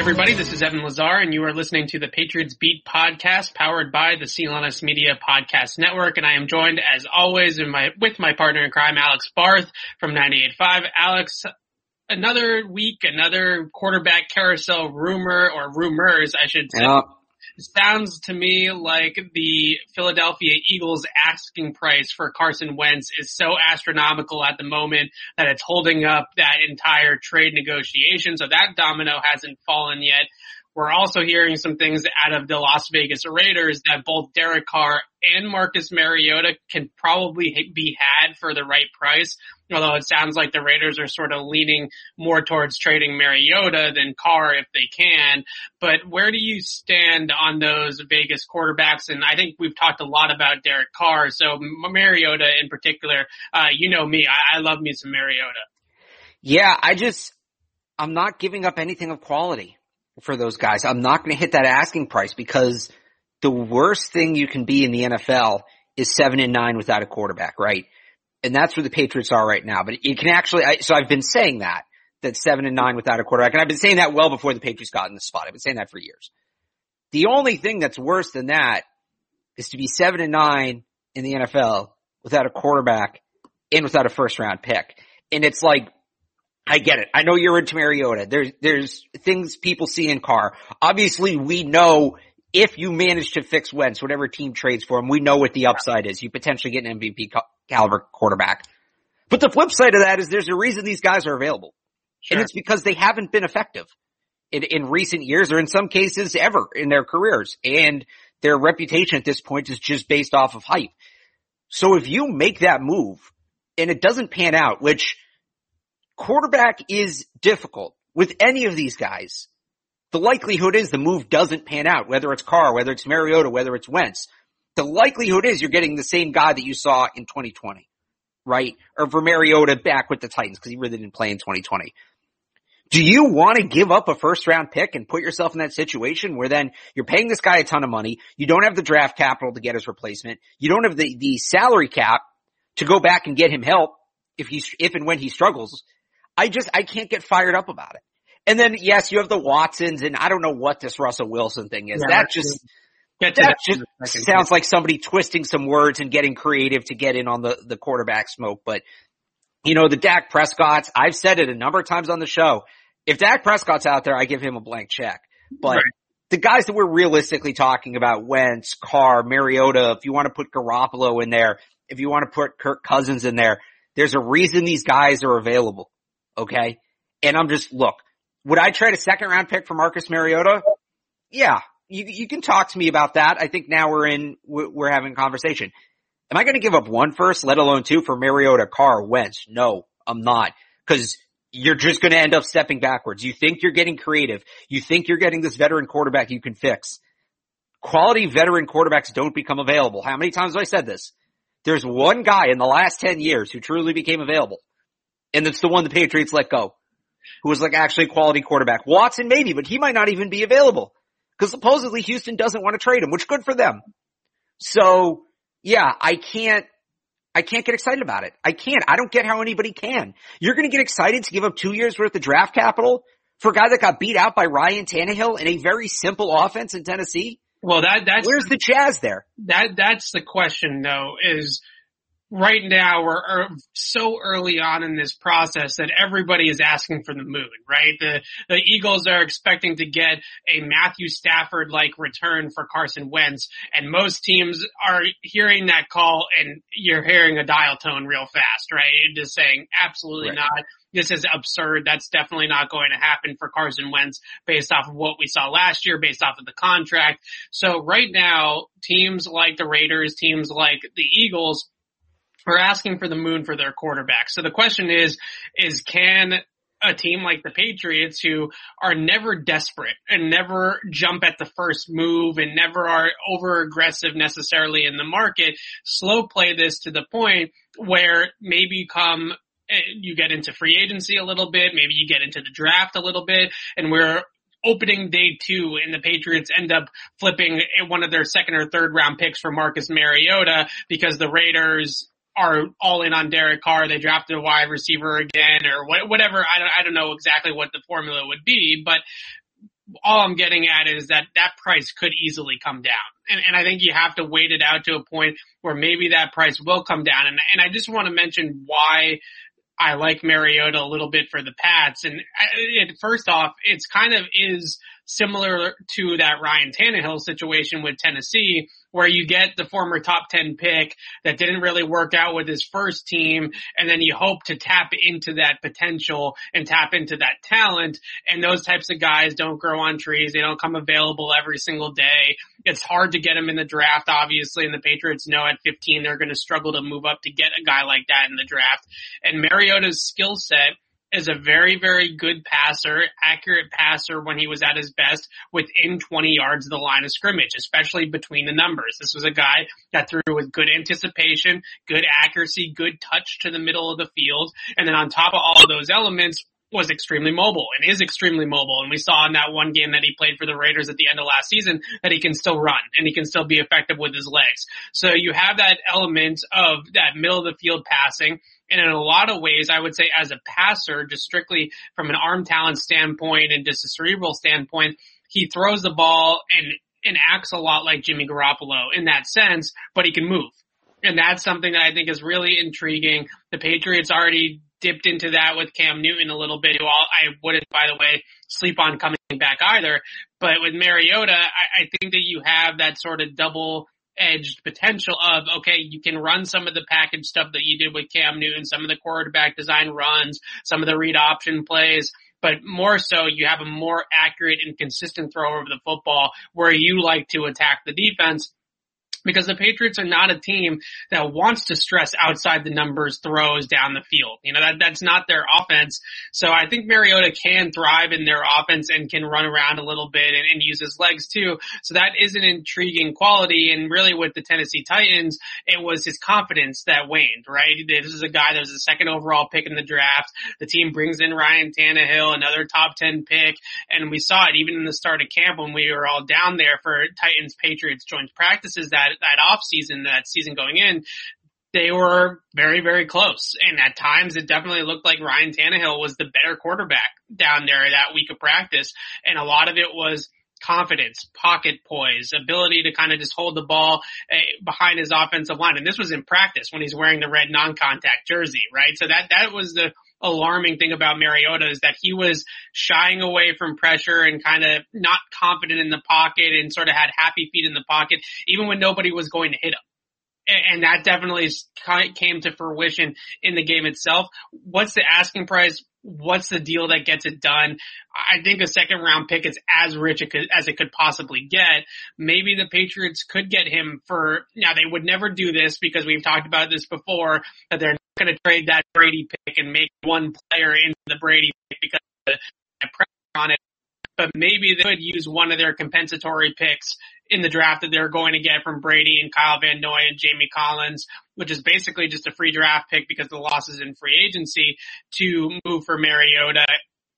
Everybody, this is Evan Lazar and you are listening to the Patriots Beat podcast powered by the CLNS Media Podcast Network and I am joined as always my, with my partner in crime, Alex Barth from 98.5. Alex, another week, another quarterback carousel rumor or rumors, I should say. Sounds to me like the Philadelphia Eagles asking price for Carson Wentz is so astronomical at the moment that it's holding up that entire trade negotiation. So that domino hasn't fallen yet. We're also hearing some things out of the Las Vegas Raiders that both Derek Carr and Marcus Mariota can probably be had for the right price. Although it sounds like the Raiders are sort of leaning more towards trading Mariota than Carr if they can. But where do you stand on those Vegas quarterbacks? And I think we've talked a lot about Derek Carr. So Mariota in particular, uh, you know me, I, I love me some Mariota. Yeah, I just, I'm not giving up anything of quality for those guys. I'm not going to hit that asking price because the worst thing you can be in the NFL is seven and nine without a quarterback, right? And that's where the Patriots are right now. But you can actually, I, so I've been saying that, that seven and nine without a quarterback. And I've been saying that well before the Patriots got in the spot. I've been saying that for years. The only thing that's worse than that is to be seven and nine in the NFL without a quarterback and without a first round pick. And it's like, I get it. I know you're into Mariota. There's, there's things people see in Carr. Obviously we know if you manage to fix Wentz, whatever team trades for him, we know what the upside is. You potentially get an MVP caliber quarterback. But the flip side of that is there's a reason these guys are available. Sure. And it's because they haven't been effective in, in recent years or in some cases ever in their careers. And their reputation at this point is just based off of hype. So if you make that move and it doesn't pan out, which quarterback is difficult with any of these guys, the likelihood is the move doesn't pan out, whether it's Carr, whether it's Mariota, whether it's Wentz. The likelihood is you're getting the same guy that you saw in 2020, right? Or for Mariota back with the Titans because he really didn't play in 2020. Do you want to give up a first round pick and put yourself in that situation where then you're paying this guy a ton of money? You don't have the draft capital to get his replacement. You don't have the, the salary cap to go back and get him help if he, if and when he struggles. I just, I can't get fired up about it. And then yes, you have the Watsons and I don't know what this Russell Wilson thing is. Yeah, that just, that that just in a second. sounds like somebody twisting some words and getting creative to get in on the, the quarterback smoke. But, you know, the Dak Prescott's, I've said it a number of times on the show. If Dak Prescott's out there, I give him a blank check. But Right. the guys that we're realistically talking about, Wentz, Carr, Mariota, if you want to put Garoppolo in there, if you want to put Kirk Cousins in there, there's a reason these guys are available. Okay. And I'm just, look, would I trade a second round pick for Marcus Mariota? Yeah, you, you can talk to me about that. I think now we're in, we're having a conversation. Am I going to give up one first, let alone two for Mariota, Carr, Wentz? No, I'm not. Cause you're just going to end up stepping backwards. You think you're getting creative. You think you're getting this veteran quarterback you can fix. Quality veteran quarterbacks don't become available. How many times have I said this? There's one guy in the last 10 years who truly became available. And it's the one the Patriots let go. Who was like actually a quality quarterback. Watson maybe, but he might not even be available. Cause supposedly Houston doesn't want to trade him, which good for them. So yeah, I can't, I can't get excited about it. I can't. I don't get how anybody can. You're going to get excited to give up two years worth of draft capital for a guy that got beat out by Ryan Tannehill in a very simple offense in Tennessee? Well, that, that's, Where's the jazz there? that, that's the question though, is right now we're er, so early on in this process that everybody is asking for the moon, right? The, the Eagles are expecting to get a Matthew Stafford like return for Carson Wentz and most teams are hearing that call and you're hearing a dial tone real fast, right? Just saying absolutely Right. not. This is absurd. That's definitely not going to happen for Carson Wentz based off of what we saw last year, based off of the contract. So right now, teams like the Raiders, teams like the Eagles, are asking for the moon for their quarterback. So the question is, is can a team like the Patriots who are never desperate and never jump at the first move and never are over aggressive necessarily in the market, slow play this to the point where maybe come eh, you get into free agency a little bit, maybe you get into the draft a little bit, and we're opening day two and the Patriots end up flipping one of their second or third round picks for Marcus Mariota because the Raiders are all in on Derek Carr. They drafted a wide receiver again or whatever. I don't, I don't know exactly what the formula would be, but all I'm getting at is that that price could easily come down. And, and I think you have to wait it out to a point where maybe that price will come down. And, and I just want to mention why I like Mariota a little bit for the Pats. And it, first off, it's kind of is similar to that Ryan Tannehill situation with Tennessee where you get the former top 10 pick that didn't really work out with his first team. And then you hope to tap into that potential and tap into that talent. And those types of guys don't grow on trees. They don't come available every single day. It's hard to get them in the draft, obviously. And the Patriots know at 15 they're going to struggle to move up to get a guy like that in the draft. And Mariota's skill set is a very, very good passer, accurate passer when he was at his best within 20 yards of the line of scrimmage, especially between the numbers. This was a guy that threw with good anticipation, good accuracy, good touch to the middle of the field. And then on top of all of those elements, was extremely mobile and is extremely mobile. And we saw in that one game that he played for the Raiders at the end of last season that he can still run and he can still be effective with his legs. So you have that element of that middle of the field passing. And in a lot of ways, I would say as a passer, just strictly from an arm talent standpoint and just a cerebral standpoint, he throws the ball and, and acts a lot like Jimmy Garoppolo in that sense, but he can move. And that's something that I think is really intriguing. The Patriots already dipped into that with Cam Newton a little bit, who I wouldn't, by the way, sleep on coming back either. But with Mariota, I, I think that you have that sort of double edged potential of, okay, you can run some of the package stuff that you did with Cam Newton, some of the quarterback design runs, some of the read option plays, but more so you have a more accurate and consistent throw over the football where you like to attack the defense because the Patriots are not a team that wants to stress outside the numbers throws down the field. You know, that, that's not their offense. So I think Mariota can thrive in their offense and can run around a little bit and, and use his legs too. So that is an intriguing quality. And really with the Tennessee Titans, it was his confidence that waned, right? This is a guy that was a second overall pick in the draft. The team brings in Ryan Tannehill, another top 10 pick. And we saw it even in the start of camp when we were all down there for Titans Patriots joint practices that that, that off season, that season going in, they were very, very close. And at times it definitely looked like Ryan Tannehill was the better quarterback down there that week of practice. And a lot of it was confidence, pocket poise, ability to kind of just hold the ball uh, behind his offensive line. And this was in practice when he's wearing the red non-contact jersey, right? So that, that was the alarming thing about Mariota is that he was shying away from pressure and kind of not confident in the pocket and sort of had happy feet in the pocket, even when nobody was going to hit him and that definitely came to fruition in the game itself. What's the asking price? What's the deal that gets it done? I think a second round pick is as rich as it could possibly get. Maybe the Patriots could get him for, now they would never do this because we've talked about this before, that they're not going to trade that Brady pick and make one player into the Brady pick because of the pressure on it. But maybe they could use one of their compensatory picks in the draft that they're going to get from Brady and Kyle Van Noy and Jamie Collins, which is basically just a free draft pick because the losses in free agency to move for Mariota.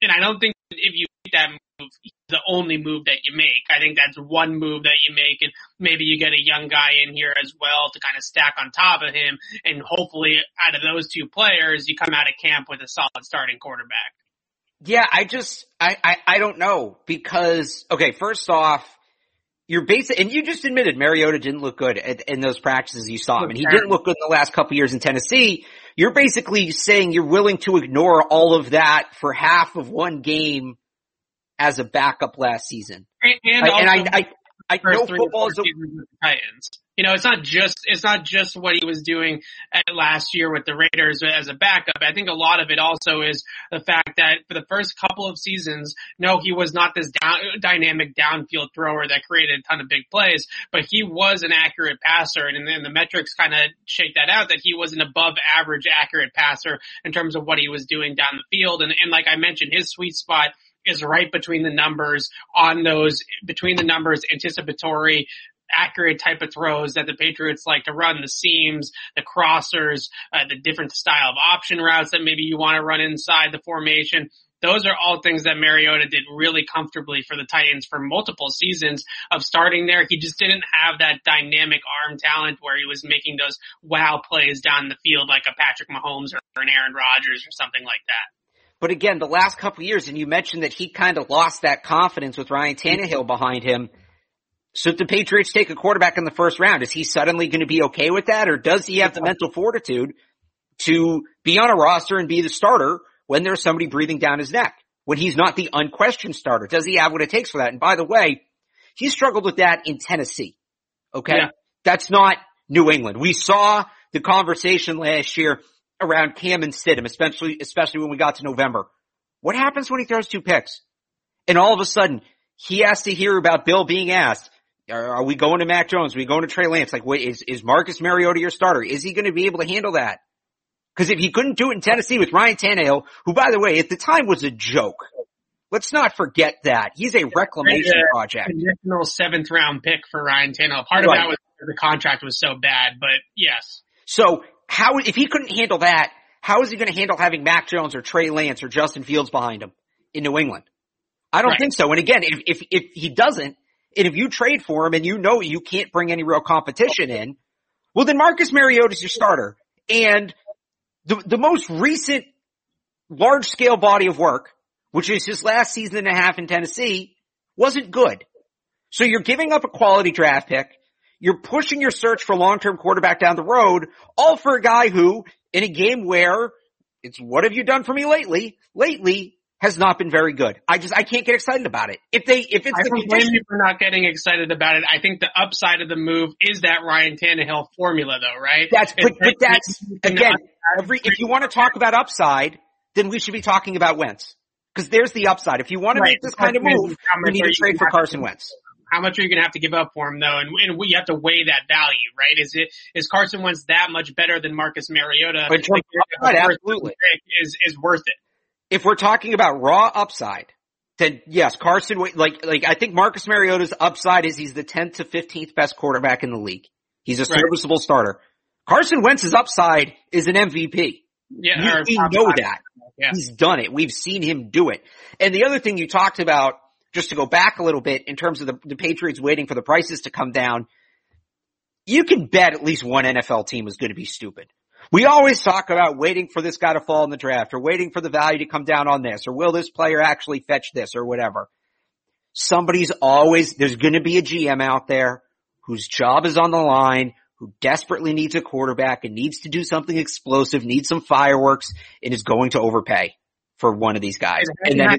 And I don't think if you make that move, the only move that you make. I think that's one move that you make and maybe you get a young guy in here as well to kind of stack on top of him and hopefully out of those two players you come out of camp with a solid starting quarterback. Yeah, I just, I, I, I don't know because, okay, first off, you're basic, and you just admitted Mariota didn't look good at, in those practices you saw him, and he didn't look good in the last couple years in Tennessee. You're basically saying you're willing to ignore all of that for half of one game as a backup last season. And, and, also, and I, I, I know football is a, Titans. You know, it's not just it's not just what he was doing last year with the Raiders as a backup. I think a lot of it also is the fact that for the first couple of seasons, no, he was not this down, dynamic downfield thrower that created a ton of big plays, but he was an accurate passer, and then the metrics kind of shake that out that he was an above average accurate passer in terms of what he was doing down the field. And, and like I mentioned, his sweet spot is right between the numbers on those, between the numbers anticipatory accurate type of throws that the Patriots like to run, the seams, the crossers, uh, the different style of option routes that maybe you want to run inside the formation. Those are all things that Mariota did really comfortably for the Titans for multiple seasons of starting there. He just didn't have that dynamic arm talent where he was making those wow plays down the field like a Patrick Mahomes or an Aaron Rodgers or something like that. But again, the last couple years, and you mentioned that he kind of lost that confidence with Ryan Tannehill behind him. So if the Patriots take a quarterback in the first round, is he suddenly going to be okay with that, or does he have the mental fortitude to be on a roster and be the starter when there's somebody breathing down his neck? When he's not the unquestioned starter, does he have what it takes for that? And by the way, he struggled with that in Tennessee. Okay, yeah. that's not New England. We saw the conversation last year around Cam and Stidham, especially, especially when we got to November. What happens when he throws two picks? And all of a sudden, he has to hear about Bill being asked, are, we going to Mac Jones? Are we going to Trey Lance? Like, wait, is, is Marcus Mariota your starter? Is he going to be able to handle that? Cause if he couldn't do it in Tennessee with Ryan Tannehill, who by the way, at the time was a joke. Let's not forget that. He's a reclamation a project. Additional seventh round pick for Ryan Tannehill. Part right. of that was the contract was so bad, but yes. So how, if he couldn't handle that, how is he going to handle having Mac Jones or Trey Lance or Justin Fields behind him in New England? I don't right. think so. And again, if, if, if he doesn't, and if you trade for him and you know you can't bring any real competition in, well then Marcus Mariota is your starter. And the, the most recent large scale body of work, which is his last season and a half in Tennessee, wasn't good. So you're giving up a quality draft pick. You're pushing your search for long-term quarterback down the road, all for a guy who, in a game where it's what have you done for me lately? Lately has not been very good. I just I can't get excited about it. If they if it's I don't blame you for not getting excited about it. I think the upside of the move is that Ryan Tannehill formula, though, right? That's but, but that's again every if you want to talk about upside, then we should be talking about Wentz because there's the upside. If you want to right. make this kind of move, you need to trade for Carson Wentz. How much are you going to have to give up for him though? And, and we have to weigh that value, right? Is it, is Carson Wentz that much better than Marcus Mariota? But like, absolutely. Is, is worth it. If we're talking about raw upside, then yes, Carson, like, like I think Marcus Mariota's upside is he's the 10th to 15th best quarterback in the league. He's a serviceable right. starter. Carson Wentz's upside is an MVP. Yeah, we, we know that. Yeah. He's done it. We've seen him do it. And the other thing you talked about just to go back a little bit in terms of the, the Patriots waiting for the prices to come down, you can bet at least one NFL team is going to be stupid. We always talk about waiting for this guy to fall in the draft or waiting for the value to come down on this or will this player actually fetch this or whatever. Somebody's always, there's going to be a GM out there whose job is on the line, who desperately needs a quarterback and needs to do something explosive, needs some fireworks and is going to overpay for one of these guys. and then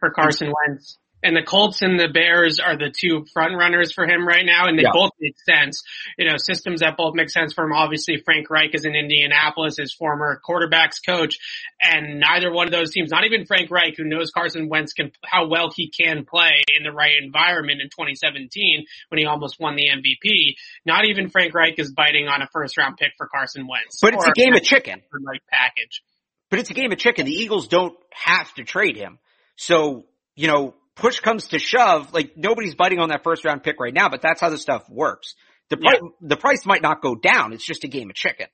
for Carson Wentz. And the Colts and the Bears are the two front runners for him right now, and they yeah. both make sense. You know, systems that both make sense for him. Obviously, Frank Reich is in Indianapolis, his former quarterbacks coach, and neither one of those teams, not even Frank Reich, who knows Carson Wentz can, how well he can play in the right environment in 2017 when he almost won the MVP. Not even Frank Reich is biting on a first round pick for Carson Wentz. But it's a game of chicken. Like package. But it's a game of chicken. The Eagles don't have to trade him. So, you know, push comes to shove, like nobody's biting on that first round pick right now, but that's how the stuff works. The price, yeah. the price might not go down. It's just a game of chicken.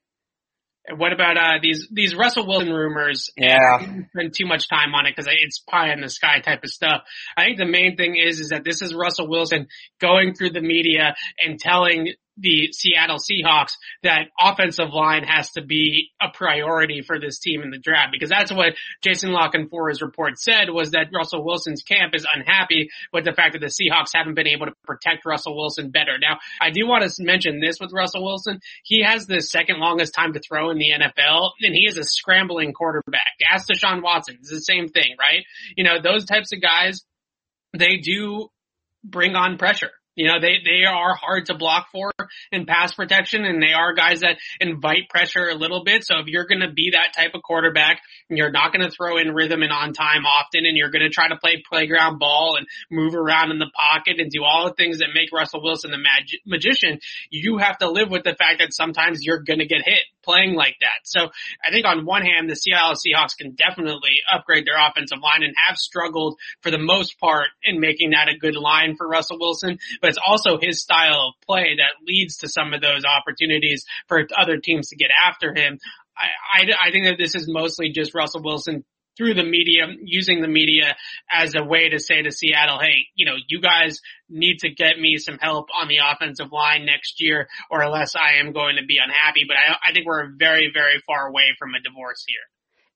What about uh, these these Russell Wilson rumors? Yeah, I spend too much time on it because it's pie in the sky type of stuff. I think the main thing is is that this is Russell Wilson going through the media and telling the Seattle Seahawks that offensive line has to be a priority for this team in the draft because that's what Jason La Canfora's report said was that Russell Wilson's camp is unhappy with the fact that the Seahawks haven't been able to protect Russell Wilson better. Now, I do want to mention this with Russell Wilson. He has the second longest time to throw in the NFL and he is a scrambling quarterback. Ask Deshaun Watson. It's the same thing, right? You know, those types of guys, they do bring on pressure You know, they, they are hard to block for in pass protection and they are guys that invite pressure a little bit. So if you're going to be that type of quarterback and you're not going to throw in rhythm and on time often and you're going to try to play playground ball and move around in the pocket and do all the things that make Russell Wilson the mag- magician, you have to live with the fact that sometimes you're going to get hit playing like that. So I think on one hand, the Seattle Seahawks can definitely upgrade their offensive line and have struggled for the most part in making that a good line for Russell Wilson. But it's also his style of play that leads to some of those opportunities for other teams to get after him. I, I, I think that this is mostly just Russell Wilson through the media, using the media as a way to say to Seattle, hey, you know, you guys need to get me some help on the offensive line next year or else I am going to be unhappy. But I, I think we're very, very far away from a divorce here.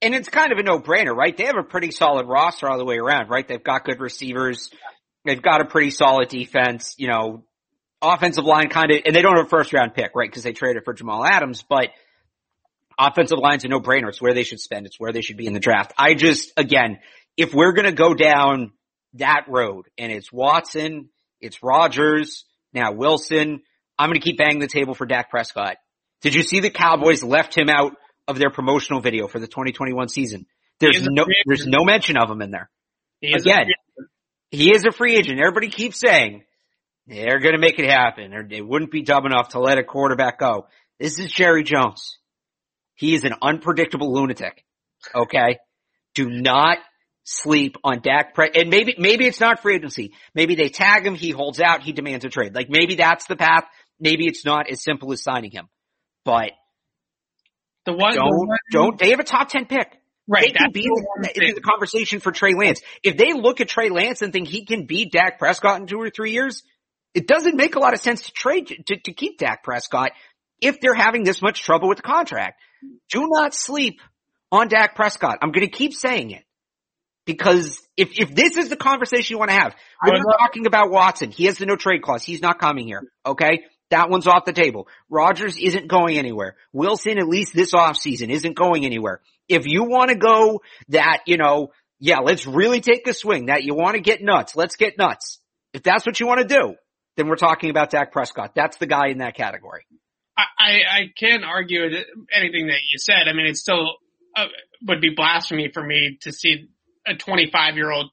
And it's kind of a no-brainer, right? They have a pretty solid roster all the way around, right? They've got good receivers. They've got a pretty solid defense, you know, offensive line kind of, and they don't have a first round pick, right? Cause they traded for Jamal Adams, but offensive line's a no-brainer. It's where they should spend. It's where they should be in the draft. I just, again, if we're going to go down that road and it's Watson, it's Rodgers, now Wilson, I'm going to keep banging the table for Dak Prescott. Did you see the Cowboys left him out of their promotional video for the 2021 season? There's no, there's no mention of him in there. Again, he is a free agent. Everybody keeps saying they're going to make it happen or they wouldn't be dumb enough to let a quarterback go. This is Jerry Jones. He is an unpredictable lunatic. Okay. Do not sleep on Dak Pre- and maybe, maybe it's not free agency. Maybe they tag him, he holds out, he demands a trade. Like maybe that's the path. Maybe it's not as simple as signing him, but the one, don't, the one, don't, they have a top 10 pick. Right. They can be the, the conversation for Trey Lance. If they look at Trey Lance and think he can beat Dak Prescott in two or three years, it doesn't make a lot of sense to trade, to, to keep Dak Prescott if they're having this much trouble with the contract. Do not sleep on Dak Prescott. I'm going to keep saying it because if, if this is the conversation you want to have, we're not talking about Watson. He has the no trade clause. He's not coming here. Okay. That one's off the table. Rodgers isn't going anywhere. Wilson, at least this offseason, isn't going anywhere. If you want to go that, you know, yeah, let's really take a swing, that you want to get nuts, let's get nuts. If that's what you want to do, then we're talking about Dak Prescott. That's the guy in that category. I, I can't argue anything that you said. I mean, it still uh, would be blasphemy for me to see a 25 year old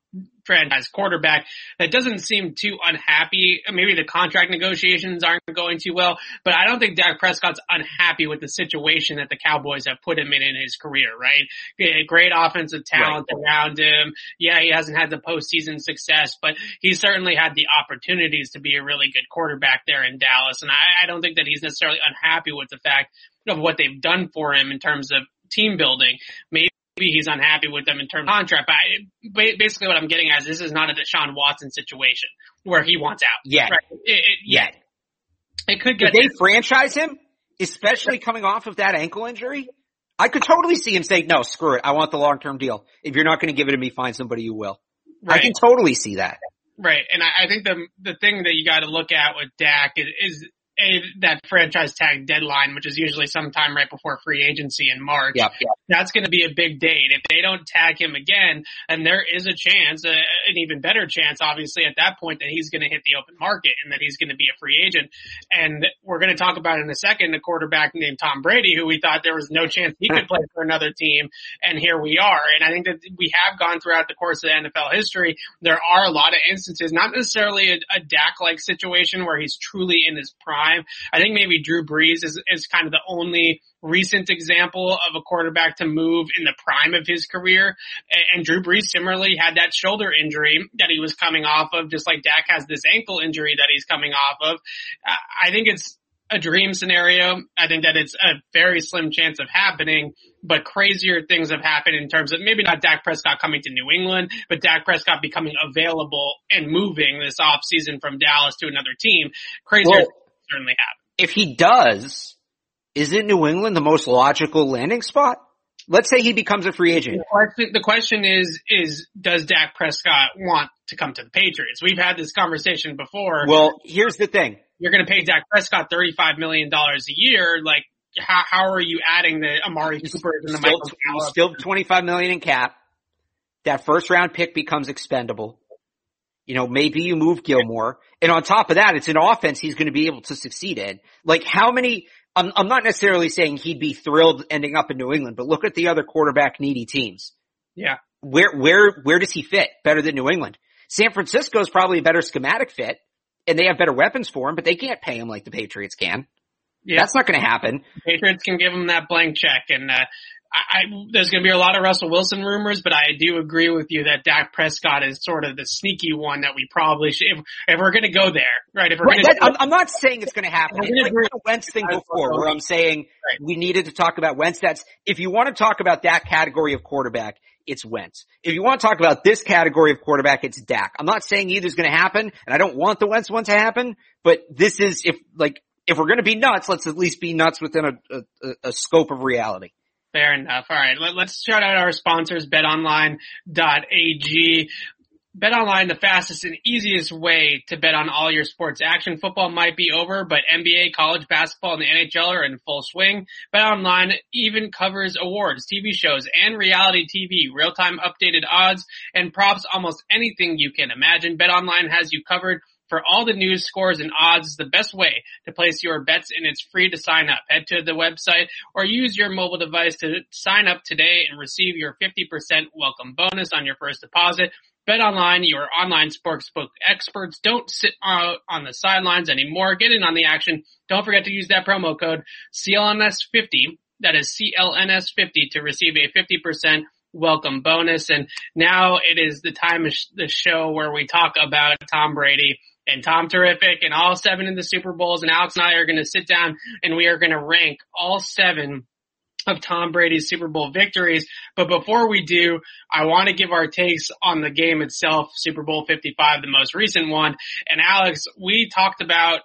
franchise quarterback that doesn't seem too unhappy. Maybe the contract negotiations aren't going too well, but I don't think Dak Prescott's unhappy with the situation that the Cowboys have put him in in his career, right? Great offensive talent right. around him. Yeah, he hasn't had the postseason success, but he certainly had the opportunities to be a really good quarterback there in Dallas. And I, I don't think that he's necessarily unhappy with the fact of what they've done for him in terms of team building. Maybe maybe he's unhappy with them in terms of contract. But I, basically, what I'm getting at is this is not a Deshaun Watson situation where he wants out. Yet. Right? It, it, yet. It could get. If they franchise him, especially coming off of that ankle injury, I could totally see him saying, "No, screw it. I want the long term deal. If you're not going to give it to me, find somebody who will." Right. I can totally see that. Right, and I, I think the the thing that you got to look at with Dak is, is a, that franchise tag deadline, which is usually sometime right before free agency in March. Yep, yep. That's going to be a big date. If they don't tag him again, and there is a chance, uh, an even better chance, obviously, at that point that he's going to hit the open market and that he's going to be a free agent. And we're going to talk about in a second a quarterback named Tom Brady, who we thought there was no chance he could play for another team, and here we are. And I think that we have gone throughout the course of NFL history. There are a lot of instances, not necessarily a, a Dak-like situation where he's truly in his prime time. I think maybe Drew Brees is, is kind of the only recent example of a quarterback to move in the prime of his career. And, Drew Brees similarly had that shoulder injury that he was coming off of, just like Dak has this ankle injury that he's coming off of. I think it's a dream scenario. I think that it's a very slim chance of happening, but crazier things have happened in terms of maybe not Dak Prescott coming to New England, but Dak Prescott becoming available and moving this offseason from Dallas to another team. Crazier well, certainly happen. If he does, isn't New England the most logical landing spot? Let's say he becomes a free agent. The question, the question is, is does Dak Prescott want to come to the Patriots? We've had this conversation before. Well, here's the thing. You're going to pay Dak Prescott $35 million a year. Like, how, how are you adding the Amari Cooper and the still, Michael Still 25 million in cap. That first round pick becomes expendable. You know, maybe you move Gilmore. And on top of that, it's an offense he's going to be able to succeed in. Like how many, I'm, I'm not necessarily saying he'd be thrilled ending up in New England, but look at the other quarterback needy teams. Yeah. Where, where, where does he fit better than New England? San Francisco is probably a better schematic fit and they have better weapons for him, but they can't pay him like the Patriots can. Yeah. That's not going to happen. Patriots can give him that blank check and, uh, I, there's going to be a lot of Russell Wilson rumors, but I do agree with you that Dak Prescott is sort of the sneaky one that we probably should, if, if we're going to go there, right? If we're right, that, I'm, I'm, not saying it's going to happen. It's like the Wentz thing before where I'm saying right. we needed to talk about Wentz. That's, if you want to talk about that category of quarterback, it's Wentz. If you want to talk about this category of quarterback, it's Dak. I'm not saying either's going to happen, and I don't want the Wentz one to happen, but this is, if, like, if we're going to be nuts, let's at least be nuts within a, a, a scope of reality. Fair enough. All right. Let, us shout out our sponsors, betonline.ag. BetOnline, the fastest and easiest way to bet on all your sports action. Football might be over, but NBA, college basketball, and the NHL are in full swing. BetOnline even covers awards, TV shows, and reality TV, real-time updated odds, and props almost anything you can imagine. BetOnline has you covered for all the news, scores, and odds is the best way to place your bets and it's free to sign up. Head to the website or use your mobile device to sign up today and receive your 50% welcome bonus on your first deposit. Bet online, your online sportsbook experts don't sit out on the sidelines anymore. Get in on the action. Don't forget to use that promo code CLNS50. That is CLNS50 to receive a 50% welcome bonus. And now it is the time of the show where we talk about Tom Brady and Tom Terrific and all seven of the Super Bowls. And Alex and I are going to sit down and we are going to rank all seven of Tom Brady's Super Bowl victories. But before we do, I want to give our takes on the game itself, Super Bowl 55, the most recent one. And Alex, we talked about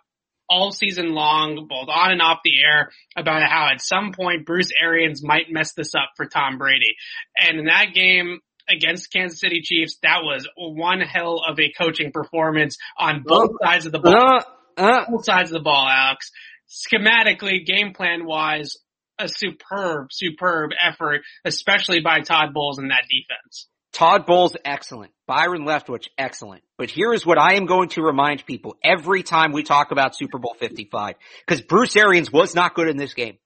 all season long, both on and off the air, about how at some point Bruce Arians might mess this up for Tom Brady. And in that game, against Kansas City Chiefs, that was one hell of a coaching performance on both sides of the ball. Uh, uh. Both sides of the ball, Alex. Schematically, game plan wise, a superb, superb effort, especially by Todd Bowles in that defense. Todd Bowles, excellent. Byron Leftwich, excellent. But here is what I am going to remind people every time we talk about Super Bowl 55. Because Bruce Arians was not good in this game.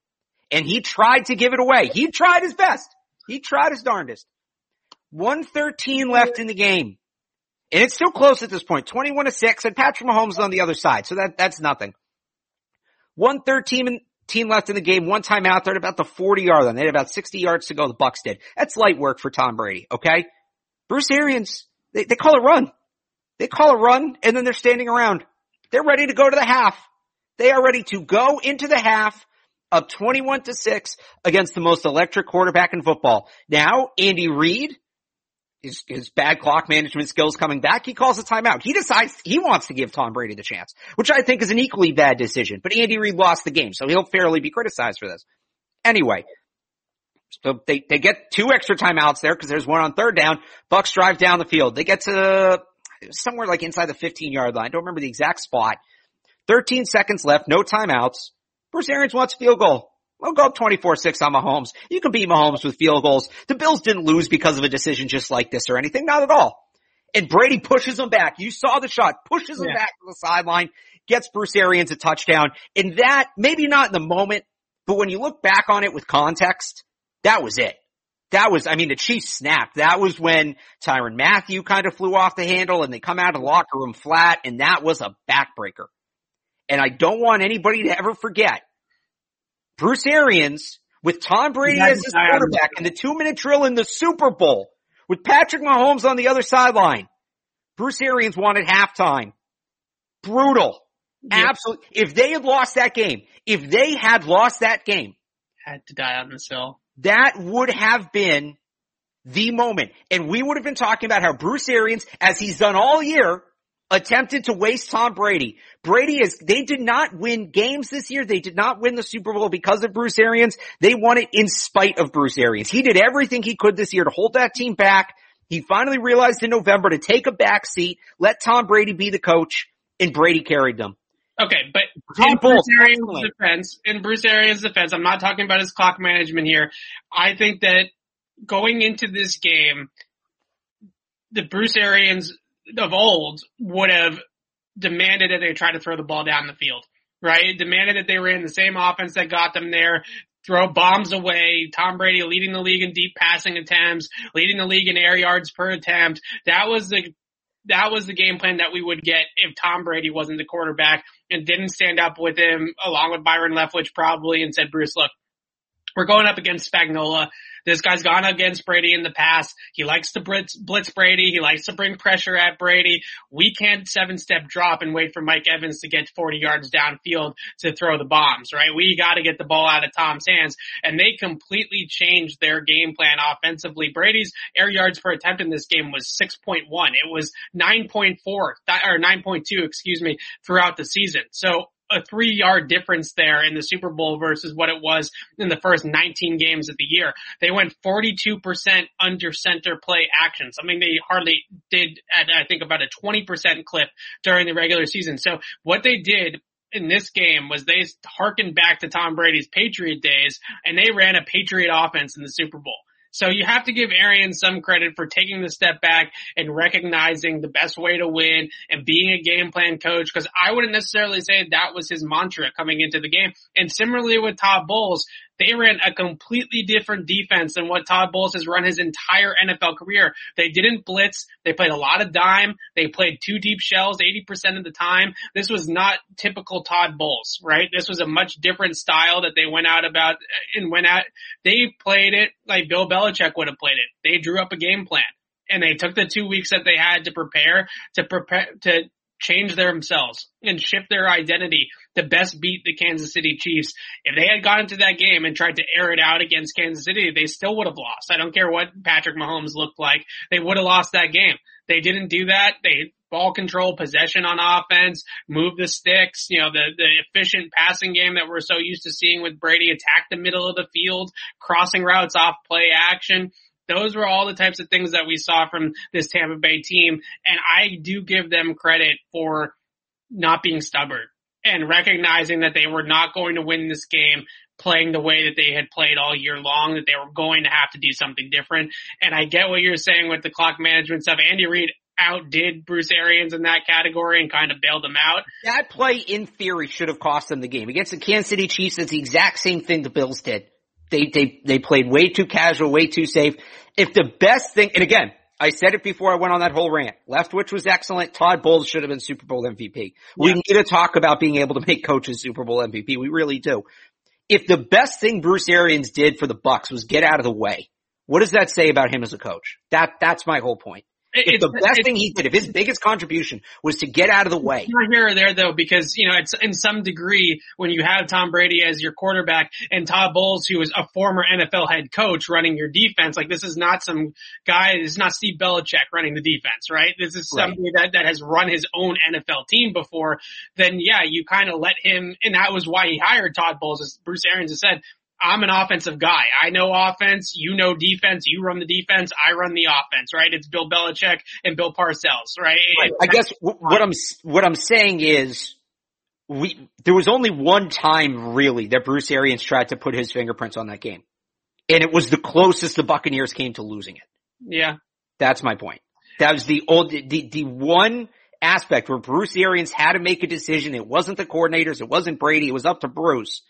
And he tried to give it away. He tried his best. He tried his darndest. 113 left in the game. And it's still close at this point. 21 to 6 and Patrick Mahomes is on the other side. So that, that's nothing. 113 team left in the game, one time out there at about the 40 yard line. They had about 60 yards to go. The Bucs did. That's light work for Tom Brady. Okay. Bruce Arians, they, they call it run. They call a run and then they're standing around. They're ready to go to the half. They are ready to go into the half of 21 to 6 against the most electric quarterback in football. Now, Andy Reid his, his bad clock management skills coming back, he calls a timeout. He decides he wants to give Tom Brady the chance, which I think is an equally bad decision. But Andy Reid lost the game, so he'll fairly be criticized for this. Anyway, so they, they get two extra timeouts there because there's one on third down. Bucs drive down the field. They get to somewhere like inside the 15 yard line. Don't remember the exact spot. 13 seconds left, no timeouts. Bruce Arians wants field goal. We'll go up 24-6 on Mahomes. You can beat Mahomes with field goals. The Bills didn't lose because of a decision just like this or anything. Not at all. And Brady pushes him back. You saw the shot, pushes him yeah. back to the sideline, gets Bruce Arians a touchdown. And that, maybe not in the moment, but when you look back on it with context, that was it. That was, I mean, the Chiefs snapped. That was when Tyrann Mathieu kind of flew off the handle and they come out of the locker room flat and that was a backbreaker. And I don't want anybody to ever forget Bruce Arians with Tom Brady as his quarterback in the two minute drill in the Super Bowl with Patrick Mahomes on the other sideline. Bruce Arians wanted halftime. Brutal. Yep. Absolutely. If they had lost that game, if they had lost that game, had to die on this hill. That would have been the moment. And we would have been talking about how Bruce Arians, as he's done all year, attempted to waste Tom Brady. Brady is, they did not win games this year. They did not win the Super Bowl because of Bruce Arians. They won it in spite of Bruce Arians. He did everything he could this year to hold that team back. He finally realized in November to take a back seat, let Tom Brady be the coach, and Brady carried them. Okay, but Tom in Bruce Arians' defense, in Bruce Arians' defense, I'm not talking about his clock management here. I think that going into this game, the Bruce Arians of old would have demanded that they try to throw the ball down the field, right? Demanded that they ran the same offense that got them there, throw bombs away. Tom Brady leading the league in deep passing attempts, leading the league in air yards per attempt. That was the that was the game plan that we would get if Tom Brady wasn't the quarterback and didn't stand up with him along with Byron Leftwich probably and said, Bruce, look, we're going up against Spagnuolo. This guy's gone against Brady in the past. He likes to blitz, blitz Brady. He likes to bring pressure at Brady. We can't seven step drop and wait for Mike Evans to get 40 yards downfield to throw the bombs, right? We got to get the ball out of Tom's hands. And they completely changed their game plan offensively. Brady's air yards per attempt in this game was 6.1. It was 9.4 or 9.2, excuse me, throughout the season. So a three yard difference there in the Super Bowl versus what it was in the first 19 games of the year. They went 42% under center play action, something they hardly did at, I think about a 20% clip during the regular season. So what they did in this game was they harkened back to Tom Brady's Patriot days and they ran a Patriot offense in the Super Bowl. So you have to give Arians some credit for taking the step back and recognizing the best way to win and being a game plan coach because I wouldn't necessarily say that was his mantra coming into the game. And similarly with Todd Bowles, they ran a completely different defense than what Todd Bowles has run his entire NFL career. They didn't blitz. They played a lot of dime. They played two deep shells 80% of the time. This was not typical Todd Bowles, right? This was a much different style that they went out about and went out. They played it like Bill Belichick would have played it. They drew up a game plan and they took the two weeks that they had to prepare to prepare to change themselves and shift their identity to best beat the Kansas City Chiefs. If they had gone into that game and tried to air it out against Kansas City, they still would have lost. I don't care what Patrick Mahomes looked like. They would have lost that game. They didn't do that. They ball control, possession on offense, move the sticks, you know, the, the efficient passing game that we're so used to seeing with Brady, attack the middle of the field, crossing routes off play action. Those were all the types of things that we saw from this Tampa Bay team. And I do give them credit for not being stubborn and recognizing that they were not going to win this game playing the way that they had played all year long, that they were going to have to do something different. And I get what you're saying with the clock management stuff. Andy Reid outdid Bruce Arians in that category and kind of bailed him out. That play in theory should have cost them the game. Against the Kansas City Chiefs, it's the exact same thing the Bills did. They, they, they played way too casual, way too safe. If the best thing, and again, I said it before I went on that whole rant. Leftwich was excellent. Todd Bowles should have been Super Bowl MVP. Yeah. We need to talk about being able to make coaches Super Bowl MVP. We really do. If the best thing Bruce Arians did for the Bucs was get out of the way, what does that say about him as a coach? That, that's my whole point. If the best thing he did, if his biggest contribution was to get out of the way. Not here or there though, because, you know, it's in some degree when you have Tom Brady as your quarterback and Todd Bowles, who is a former NFL head coach running your defense, like this is not some guy, this is not Steve Belichick running the defense, right? This is somebody right. that, that has run his own NFL team before, then yeah, you kind of let him, and that was why he hired Todd Bowles, as Bruce Arians has said, I'm an offensive guy. I know offense. You know defense. You run the defense. I run the offense, right? It's Bill Belichick and Bill Parcells, right? right. I guess what I'm, what I'm saying is we, there was only one time really that Bruce Arians tried to put his fingerprints on that game. And it was the closest the Buccaneers came to losing it. Yeah. That's my point. That was the old, the, the one aspect where Bruce Arians had to make a decision. It wasn't the coordinators. It wasn't Brady. It was up to Bruce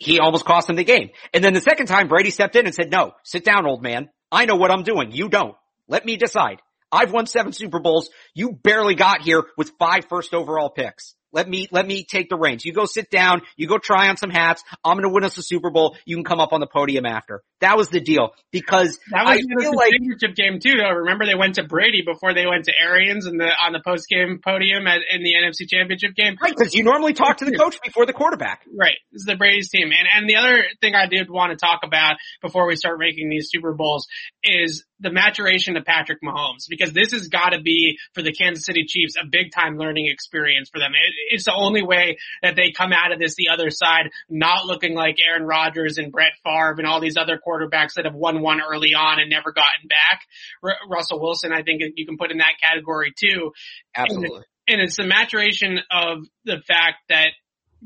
he almost cost him the game. And then the second time Brady stepped in and said, no, sit down, old man. I know what I'm doing. You don't. Let me decide. I've won seven Super Bowls. You barely got here with five first overall picks. Let me, let me take the reins. You go sit down. You go try on some hats. I'm going to win us a Super Bowl. You can come up on the podium after. That was the deal because that was I feel like championship game too. Though remember they went to Brady before they went to Arians and the on the post game podium at, in the NFC Championship game. Right, because you normally talk to the coach before the quarterback. Right, this is the Brady's team. And and the other thing I did want to talk about before we start making these Super Bowls is the maturation of Patrick Mahomes because this has got to be for the Kansas City Chiefs a big time learning experience for them. It, it's the only way that they come out of this the other side not looking like Aaron Rodgers and Brett Favre and all these other quarterbacks that have won one early on and never gotten back. R- Russell Wilson, I think you can put in that category too. Absolutely. And, and it's the maturation of the fact that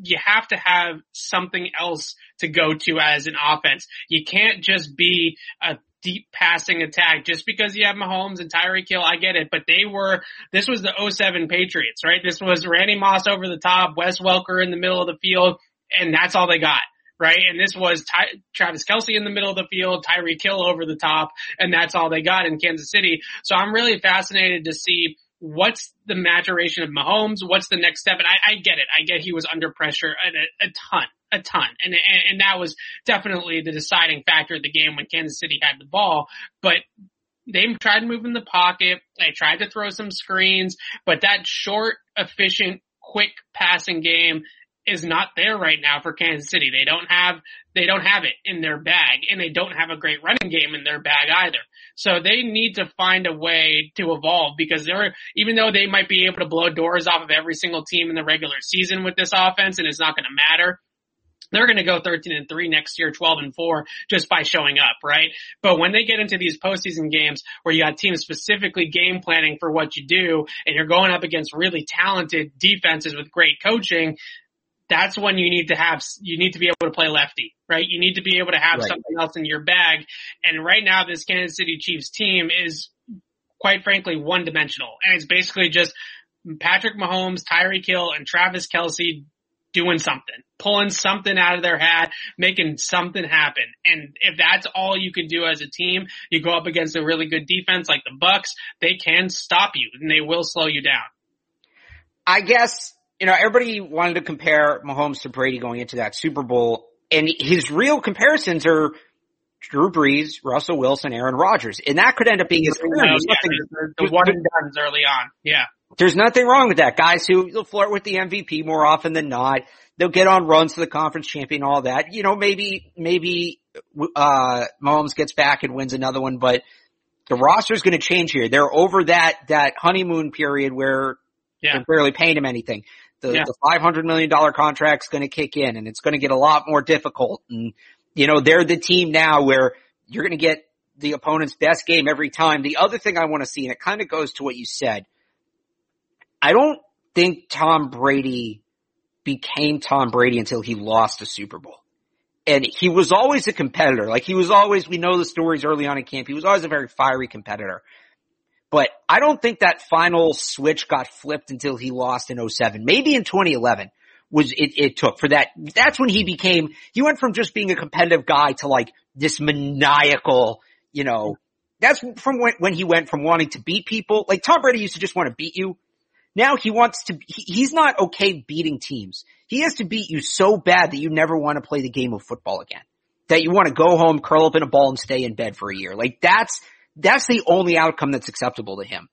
you have to have something else to go to as an offense. You can't just be a deep passing attack just because you have Mahomes and Tyreek Hill. I get it, but they were, this was the 07 Patriots, right? This was Randy Moss over the top, Wes Welker in the middle of the field, and that's all they got. Right. And this was Ty- Travis Kelce in the middle of the field, Tyreek Hill over the top, and that's all they got in Kansas City. So I'm really fascinated to see what's the maturation of Mahomes? What's the next step? And I, I get it. I get he was under pressure a, a ton, a ton. And, and, and that was definitely the deciding factor of the game when Kansas City had the ball. But they tried in the pocket. They tried to throw some screens, but that short, efficient, quick passing game is not there right now for Kansas City. They don't have, they don't have it in their bag and they don't have a great running game in their bag either. So they need to find a way to evolve because they're, even though they might be able to blow doors off of every single team in the regular season with this offense and it's not going to matter, they're going to go 13 and 3 next year, 12 and 4 just by showing up, right? But when they get into these postseason games where you got teams specifically game planning for what you do and you're going up against really talented defenses with great coaching, that's when you need to have, you need to be able to play lefty, right? You need to be able to have right. something else in your bag. And right now this Kansas City Chiefs team is quite frankly one dimensional. And it's basically just Patrick Mahomes, Tyreek Hill, and Travis Kelce doing something, pulling something out of their hat, making something happen. And if that's all you can do as a team, you go up against a really good defense like the Bucs, they can stop you and they will slow you down. I guess you know, everybody wanted to compare Mahomes to Brady going into that Super Bowl, and his real comparisons are Drew Brees, Russell Wilson, Aaron Rodgers, and that could end up being his career. No, yeah, the one and done's early on. Yeah. There's nothing wrong with that. Guys who will flirt with the MVP more often than not. They'll get on runs to the conference champion, all that. You know, maybe, maybe, uh, Mahomes gets back and wins another one, but the roster's going to change here. They're over that, that honeymoon period where yeah. they're barely paying him anything. The, yeah. the $500 million contract's going to kick in and it's going to get a lot more difficult. And, you know, they're the team now where you're going to get the opponent's best game every time. The other thing I want to see, and it kind of goes to what you said, I don't think Tom Brady became Tom Brady until he lost a Super Bowl. And he was always a competitor. Like he was always, we know the stories early on in camp. He was always a very fiery competitor. But I don't think that final switch got flipped until he lost in 07. Maybe in 2011 was it, it took for that. That's when he became, he went from just being a competitive guy to like this maniacal, you know, that's from when, when he went from wanting to beat people. Like Tom Brady used to just want to beat you. Now he wants to, he, he's not okay beating teams. He has to beat you so bad that you never want to play the game of football again. That you want to go home, curl up in a ball and stay in bed for a year. Like that's, that's the only outcome that's acceptable to him.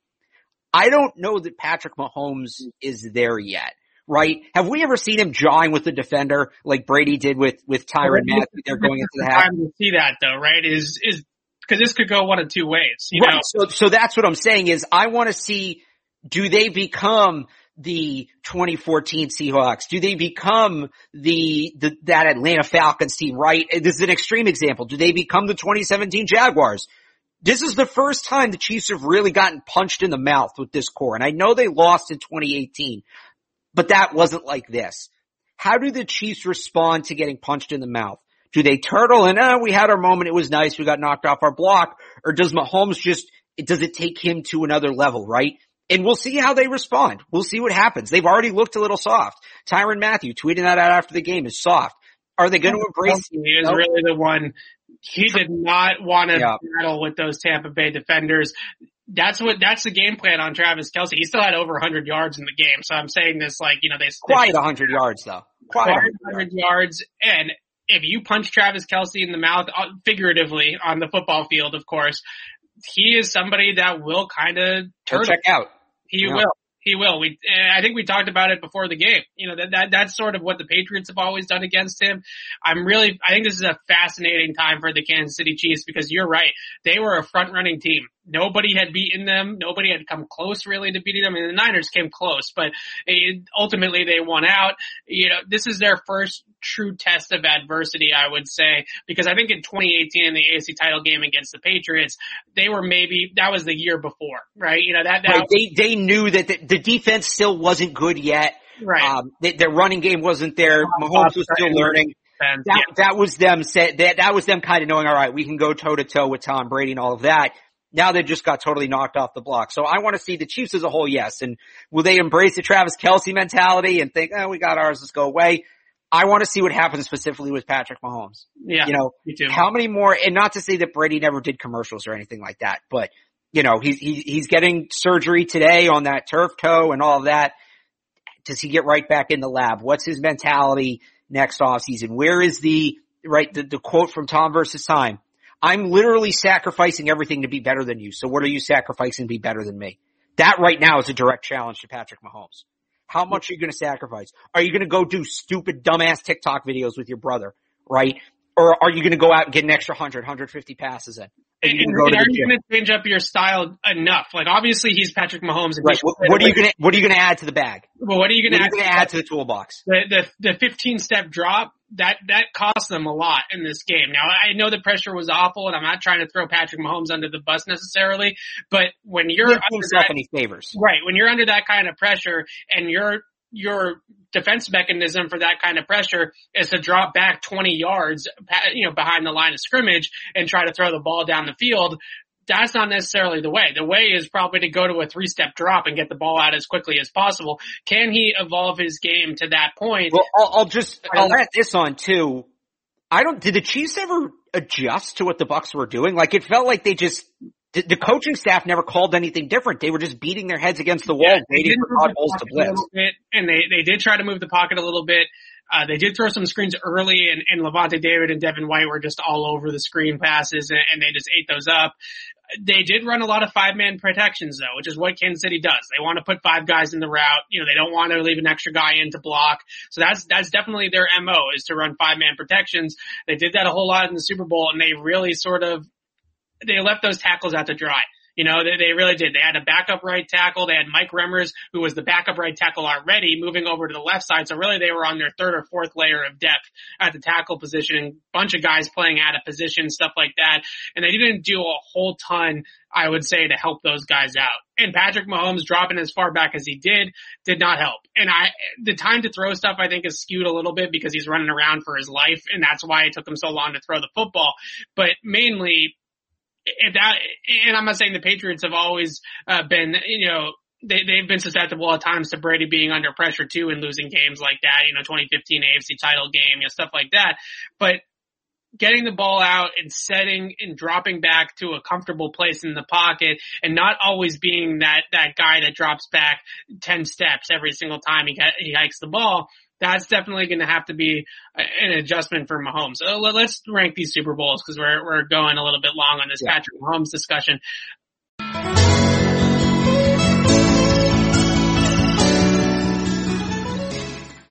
I don't know that Patrick Mahomes is there yet, right? Have we ever seen him jawing with the defender like Brady did with, with Tyrann Mathieu? They're going into the half. Time to see that though, right? Is, is, cause this could go one of two ways, you right. know? So, so that's what I'm saying is I want to see, do they become the 2014 Seahawks? Do they become the, the, that Atlanta Falcons team, right? This is an extreme example. Do they become the 2017 Jaguars? This is the first time the Chiefs have really gotten punched in the mouth with this core. And I know they lost in 2018, but that wasn't like this. How do the Chiefs respond to getting punched in the mouth? Do they turtle and, oh, we had our moment. It was nice. We got knocked off our block. Or does Mahomes just, does it take him to another level, right? And we'll see how they respond. We'll see what happens. They've already looked a little soft. Tyrann Mathieu tweeting that out after the game is soft. Are they going to embrace? He is really the one he did not want to yeah. battle with those Tampa Bay defenders. That's what, that's the game plan on Travis Kelce. He still had over 100 yards in the game. So I'm saying this like, you know, they quite 100 yards though. Quite 100 yards. And if you punch Travis Kelce in the mouth, uh, figuratively on the football field, of course, he is somebody that will kind of turn. check out. He yeah. will. He will. We, I think we talked about it before the game. You know, that, that, that's sort of what the Patriots have always done against him. I'm really, I think this is a fascinating time for the Kansas City Chiefs because you're right. They were a front running team. Nobody had beaten them. Nobody had come close really to beating them. And the Niners came close, but it, ultimately they won out. You know, this is their first true test of adversity, I would say, because I think in 2018 in the AFC title game against the Patriots, they were maybe, that was the year before, right? You know, that, that right. they, they knew that the, the, defense still wasn't good yet. Right. Um, they, their running game wasn't there. Mahomes was still learning. That, yeah. that was them say, that, that was them kind of knowing, all right, we can go toe to toe with Tom Brady and all of that. Now they just got totally knocked off the block. So I want to see the Chiefs as a whole, yes. And will they embrace the Travis Kelce mentality and think, oh, we got ours, let's go away? I want to see what happens specifically with Patrick Mahomes. Yeah. You know, how many more, and not to say that Brady never did commercials or anything like that, but you know, he's, he, he's getting surgery today on that turf toe and all of that. Does he get right back in the lab? What's his mentality next offseason? Where is the, right, the, the quote from Tom versus time? I'm literally sacrificing everything to be better than you. So what are you sacrificing to be better than me? That right now is a direct challenge to Patrick Mahomes. How much are you going to sacrifice? Are you going to go do stupid dumbass TikTok videos with your brother, right? Or are you going to go out and get an extra 100, 150 passes in? And, and, and are you going to change up your style enough? Like obviously he's Patrick Mahomes. Right. What, what, are you going to What are you going to add to the bag? Well, what are you going to add, add to the toolbox? The the the 15 step drop that that cost them a lot in this game. Now I know the pressure was awful, and I'm not trying to throw Patrick Mahomes under the bus necessarily, but when you're under that, any favors, right? When you're under that kind of pressure and you're your defense mechanism for that kind of pressure is to drop back 20 yards, you know, behind the line of scrimmage and try to throw the ball down the field. That's not necessarily the way. The way is probably to go to a three step drop and get the ball out as quickly as possible. Can he evolve his game to that point? Well, I'll, I'll just, I'll add this on too. I don't, did the Chiefs ever adjust to what the Bucs were doing? Like it felt like they just the, the, coaching staff never called anything different. They were just beating their heads against the wall, yeah, waiting for Todd Bowles to blitz. And they, they did try to move the pocket a little bit. Uh, they did throw some screens early and, and Lavonte David and Devin White were just all over the screen passes and, and they just ate those up. They did run a lot of five man protections though, which is what Kansas City does. They want to put five guys in the route. You know, they don't want to leave an extra guy in to block. So that's, that's definitely their MO is to run five man protections. They did that a whole lot in the Super Bowl and they really sort of, they left those tackles out to dry. You know, they, they really did. They had a backup right tackle. They had Mike Remmers, who was the backup right tackle already, moving over to the left side. So really they were on their third or fourth layer of depth at the tackle position. Bunch of guys playing out of position, stuff like that. And they didn't do a whole ton, I would say, to help those guys out. And Patrick Mahomes dropping as far back as he did, did not help. And I, the time to throw stuff I think is skewed a little bit because he's running around for his life and that's why it took him so long to throw the football. But mainly if that, and I'm not saying the Patriots have always uh, been, you know, they, they've been susceptible at times to Brady being under pressure too and losing games like that, you know, 2015 AFC title game, you know, stuff like that. But getting the ball out and setting and dropping back to a comfortable place in the pocket and not always being that, that guy that drops back 10 steps every single time he, he hikes the ball that's definitely going to have to be an adjustment for Mahomes. So let's rank these Super Bowls because we're we're going a little bit long on this yeah. Patrick Mahomes discussion.